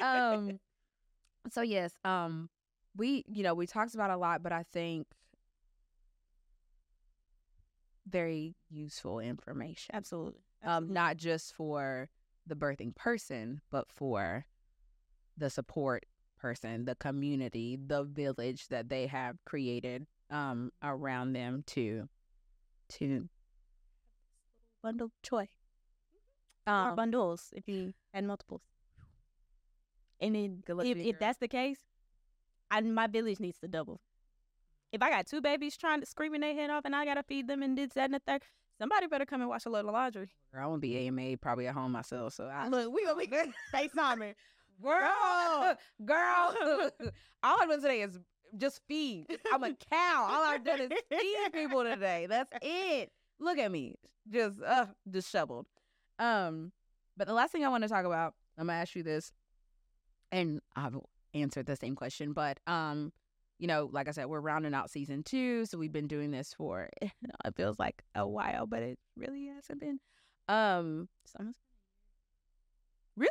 um [laughs] so yes um we you know we talked about a lot but i think very useful information Absolutely. um not just for the birthing person but for the support person the community the village that they have created um around them to to bundle joy. or Um, bundles if you had multiples. And then if, if that's the case, I my village needs to double. If I got two babies trying to screaming their head off and I gotta feed them and did that and the third, somebody better come and wash a load of laundry. Girl, I won't be AMA probably at home myself. So I Look, we gonna be [laughs] [laughs] FaceTiming. girl, [laughs] girl. All I've done today is just feed. I'm a cow. All I've done is feed people today. That's it. Look at me, just uh, disheveled. Um, but the last thing I want to talk about, I'm gonna ask you this, and I've answered the same question, but um, you know, like I said, we're rounding out season two, so we've been doing this for [laughs] it feels like a while, but it really hasn't been. Um, almost- Really?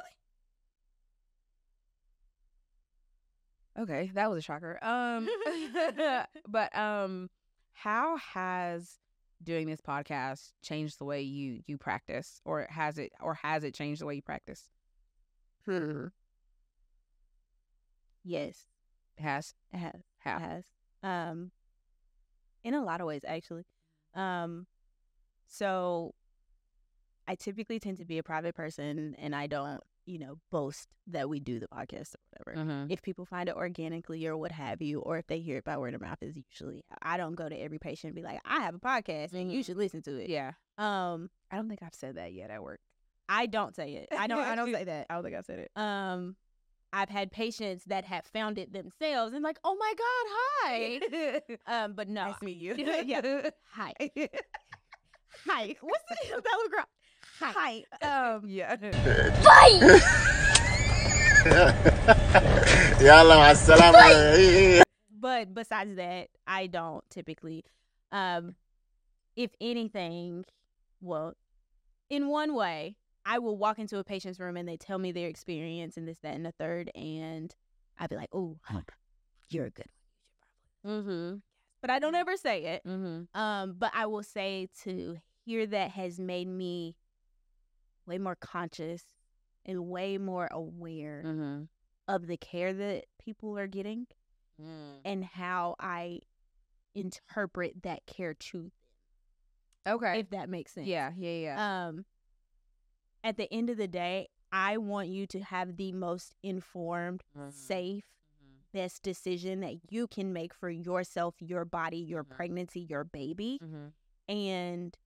Okay, that was a shocker. Um [laughs] [laughs] but um how has doing this podcast changed the way you you practice or has it or has it changed the way you practice? Hmm. Yes, It has. it has. Has. Um, in a lot of ways, actually. Um, so I typically tend to be a private person, and I don't, you know, boast that we do the podcast or whatever. Mm-hmm. If people find it organically or what have you, or if they hear it by word of mouth, is usually I don't go to every patient and be like, "I have a podcast, and you Mhm. should listen to it." Yeah. Um, I don't think I've said that yet at work. I don't say it. I don't. I don't [laughs] say that. I don't think I've said it. Um, I've had patients that have found it themselves and like, oh my God, hi. [laughs] um, but no. Nice to meet you. [laughs] yeah. Hi. hi. [laughs] What's the Belgrade? Hi. hi. Um, yeah. Fight! But besides that, I don't typically. Um, if anything, well, in one way, I will walk into a patient's room and they tell me their experience and this, that, and the third, and I'd be like, "Oh, [sighs] you're a good one." [laughs] mm-hmm. [laughs] But I don't ever say it. Mm-hmm. Um, but I will say to hear that has made me way more conscious and way more aware Mm-hmm. of the care that people are getting Mm. and how I interpret that care to them. Okay. if that makes sense. yeah, yeah, yeah. Um at the end of the day, I want you to have the most informed, Mhm. safe, best decision that you can make for yourself, your body, your Mhm. pregnancy, your baby. Mm-hmm. And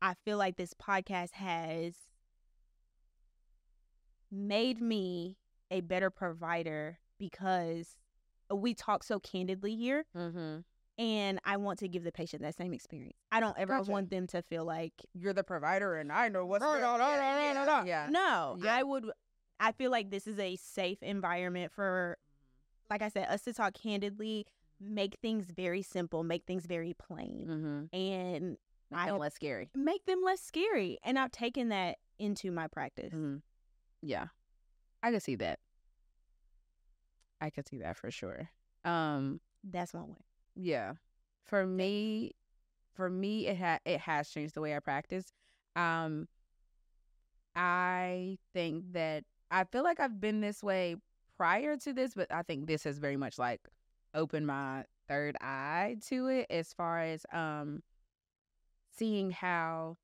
I feel like this podcast has made me a better provider because we talk so candidly here Mm-hmm. And I want to give the patient that same experience. I don't ever Gotcha. want them to feel like You're the provider, and I know what's going on. Yeah, yeah, no. Yeah. I would I feel like this is a safe environment for like I said, us to talk candidly, make things very simple, make things very plain. Mm-hmm. And I And less scary. make them less scary. And I've taken that into my practice. Mm-hmm. Yeah, I could see that. I could see that for sure. Um, That's one way. Yeah, for me, for me, it had it has changed the way I practice. Um, I think that I feel like I've been this way prior to this, but I think this has very much like opened my third eye to it as far as um seeing how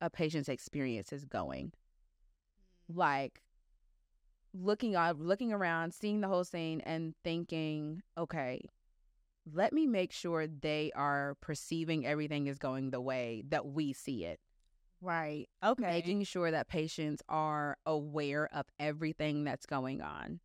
a patient's experience is going. Like looking on looking around, seeing the whole scene and thinking, okay, let me make sure they are perceiving everything is going the way that we see it Right. Okay. making sure that patients are aware of everything that's going on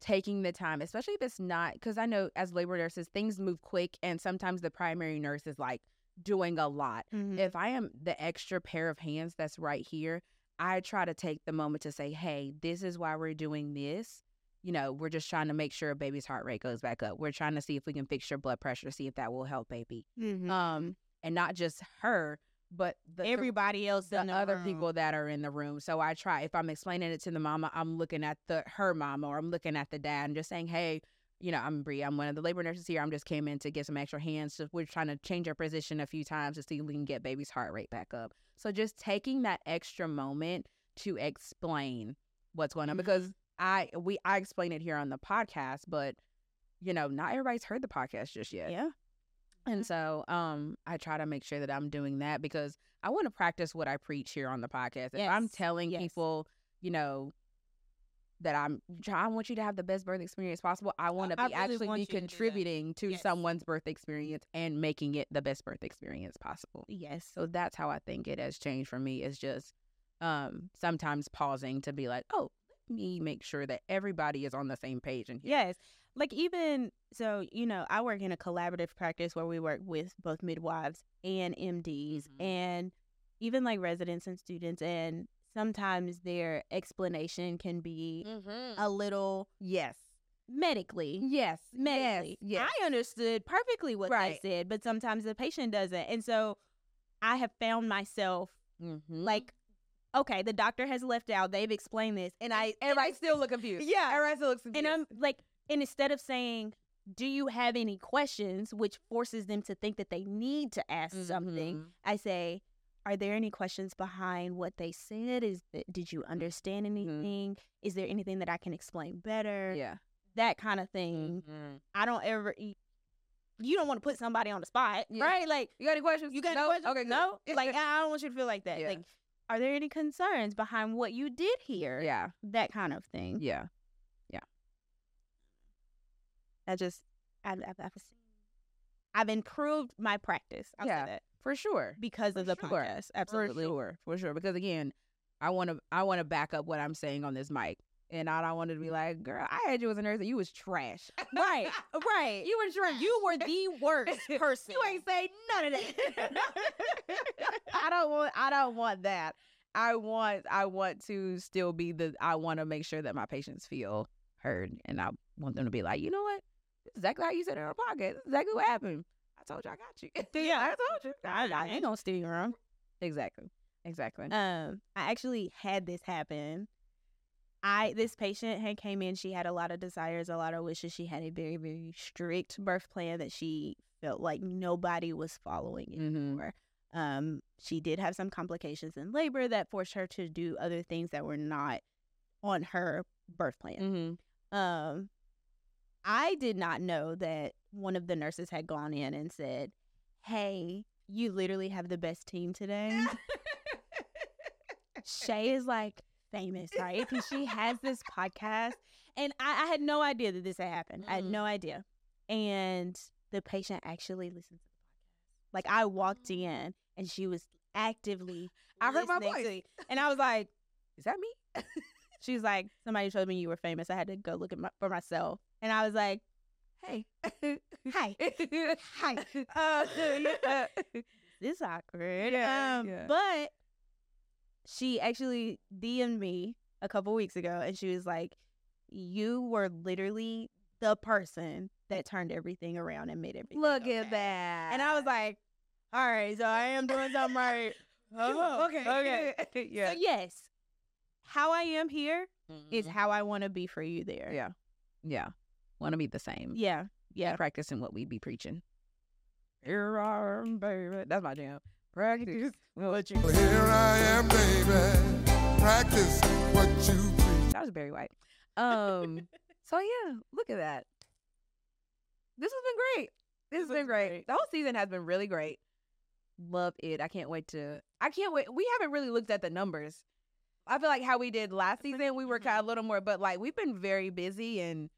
taking the time especially if it's not because i know as labor nurses things move quick and sometimes the primary nurse is like doing a lot Mhm. if i am the extra pair of hands that's right here i try to take the moment to say hey this is why we're doing this you know we're just trying to make sure a baby's heart rate goes back up we're trying to see if we can fix your blood pressure see if that will help baby Mhm. um and not just her but the, the- everybody else the the other room. people that are in the room. So I try if I'm explaining it to the mama, I'm looking at the her mama or I'm looking at the dad and just saying, Hey, you know, I'm Bree. I'm one of the labor nurses here. I'm just came in to get some extra hands. So we're trying to change our position a few times to see if we can get baby's heart rate back up. So just taking that extra moment to explain what's going on because I we I explain it here on the podcast, but you know, not everybody's heard the podcast just yet. Yeah. And so um I try to make sure that I'm doing that because I want to practice what I preach here on the podcast. If I'm telling yes. people, you know, that I'm I want you to have the best birth experience possible. I want to be really actually be you to contributing to Yes. someone's birth experience and making it the best birth experience possible. Yes. So that's how I think it has changed for me is just um sometimes pausing to be like, "Oh, me make sure that everybody is on the same page and Yes. Like even so, you know, I work in a collaborative practice where we work with both midwives and MDs Mhm. and even like residents and students and sometimes their explanation can be a little Yes. medically Yes. medically. Yes. I understood perfectly what Right. they said, but sometimes the patient doesn't. And so I have found myself Mm-hmm. like, okay, the doctor has left out, they've explained this, and I and I still look confused. Yeah. Everybody still looks confused. and I'm like, and instead of saying, "Do you have any questions?" which forces them to think that they need to ask something, Mhm. I say, "Are there any questions behind what they said? Is did you understand anything? Is there anything that I can explain better? Yeah. That kind of thing. Mhm. I don't ever. You don't want to put somebody on the spot, Yeah. right? Like, You got any questions? you got no? any questions? Okay. no. Like, [laughs] I don't want you to feel like that. Yeah. Like, are there any concerns behind what you did here? yeah. That kind of thing. Yeah. Yeah. I just, I, I've, I've, I've improved my practice. I'll Yeah, say that For sure. because of the sure. podcast. Absolutely. For sure. For sure. Because again, I want to I want to back up what I'm saying on this mic. And I don't want to be like, girl, I had you as a nurse and you was trash. Right, [laughs] right. you were trash. You were the worst [laughs] person. You ain't say none of that. [laughs] I don't want I don't want that. I want I want to still be the I want to make sure that my patients feel heard and I want them to be like, you know what? This is exactly how you said it on the podcast. This exactly what happened. I told you I got you. Yeah. I told you. I, I ain't gonna steer you wrong. Exactly. Exactly. Um, I actually had this happen. I this patient had came in. She had a lot of desires, a lot of wishes. She had a very very strict birth plan that she felt like nobody was following Mhm. anymore. Um, she did have some complications in labor that forced her to do other things that were not on her birth plan. mm-hmm. Um, I did not know that one of the nurses had gone in and said, "Hey, you literally have the best team today." [laughs] Shay is like famous, [laughs] right? Because she has this podcast, and I, I had no idea that this had happened. I had Mhm. no idea, and the patient actually listened to the podcast. Like I walked in, and she was actively. I heard my voice. and I was like, Is that me? [laughs] she was like, somebody told me you were famous. I had to go look at my, for myself, and I was like, Hey. Hi. [laughs] Hi. Uh, this is awkward. Yeah, um, yeah. But she actually DM'd me a couple weeks ago and she was like, You were literally the person that turned everything around and made everything. Look okay." at that. And I was like, All right, so I am doing something right. [laughs] Oh, okay. [laughs] Okay. yeah. So, yes, how I am here is Mhm. how I want to be for you there. Yeah. Yeah. Want to be the same. Yeah. Yeah. Practicing what we'd be preaching. Here I am, baby. That's my jam. Practice what you Here I am, baby. Practice what you preach. That was Barry White. Um. [laughs] so yeah, look at that. This has been great. This has been great. The whole season has been really great. Love it. I can't wait to. I can't wait. We haven't really looked at the numbers. I feel like how we did last season, we were kind of a little more, but like we've been very busy and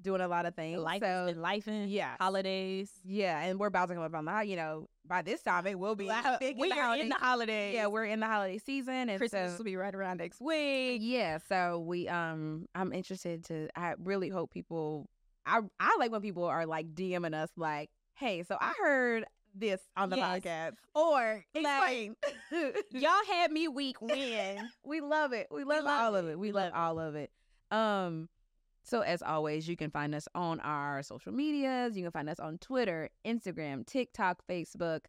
doing a lot of things. Life so life and yes. holidays. yeah, and we're about to come up on the. You know, by this time it will be. Big we are in the holidays. Yeah, we're in the holiday season, and Christmas so will be right around next week. yeah, so we um I'm interested to I really hope people I I like when people are like DMing us like, "Hey, so I heard this on the Yes. podcast." Or Explain. y'all had me weak when. [laughs] we love it. We love, love all of it. it. We We love love all of it. Um so as always, you can find us on our social medias. You can find us on Twitter, Instagram, TikTok, Facebook,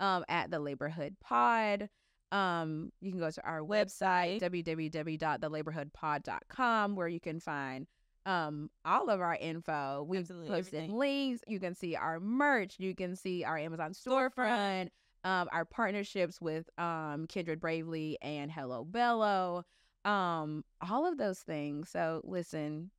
um, at the Laborhood Pod. Um, you can go to our website, www.thelaborhoodpod.com, where you can find um all of our info. We've Absolutely, posted everything. links. You can see our merch. You can see our Amazon storefront. Um, our partnerships with um Kindred Bravely and Hello Bello. Um, all of those things. So listen,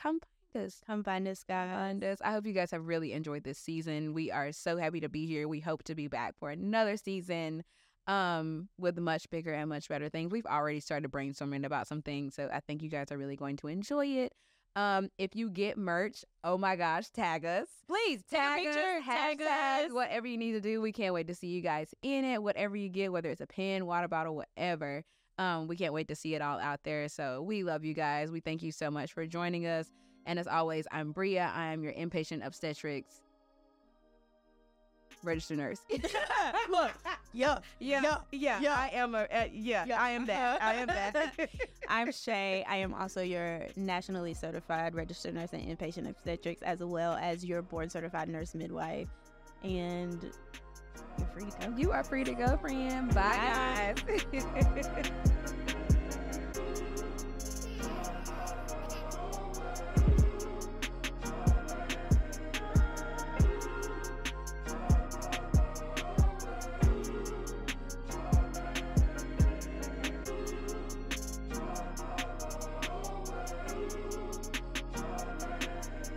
come find us. Come find us, guys. Find us. I hope you guys have really enjoyed this season. We are so happy to be here. We hope to be back for another season um with much bigger and much better things. We've already started brainstorming about some things, so I think you guys are really going to enjoy it. Um, if you get merch, oh my gosh, tag us. Please Tag us, tag hashtag, us. whatever you need to do. We can't wait to see you guys in it. Whatever you get, whether it's a pen, water bottle, whatever. Um, we can't wait to see it all out there. So we love you guys. We thank you so much for joining us. And as always, I'm Briea. I am your inpatient obstetrics registered nurse. [laughs] [laughs] Look, yeah, yeah, yeah, yeah. I am a, uh, yeah, I am that. I am that. [laughs] I'm Shay. I am also your nationally certified registered nurse and inpatient obstetrics, as well as your board certified nurse midwife. And you're free to go. you are free to go, friend. Bye, Bye. guys. [laughs]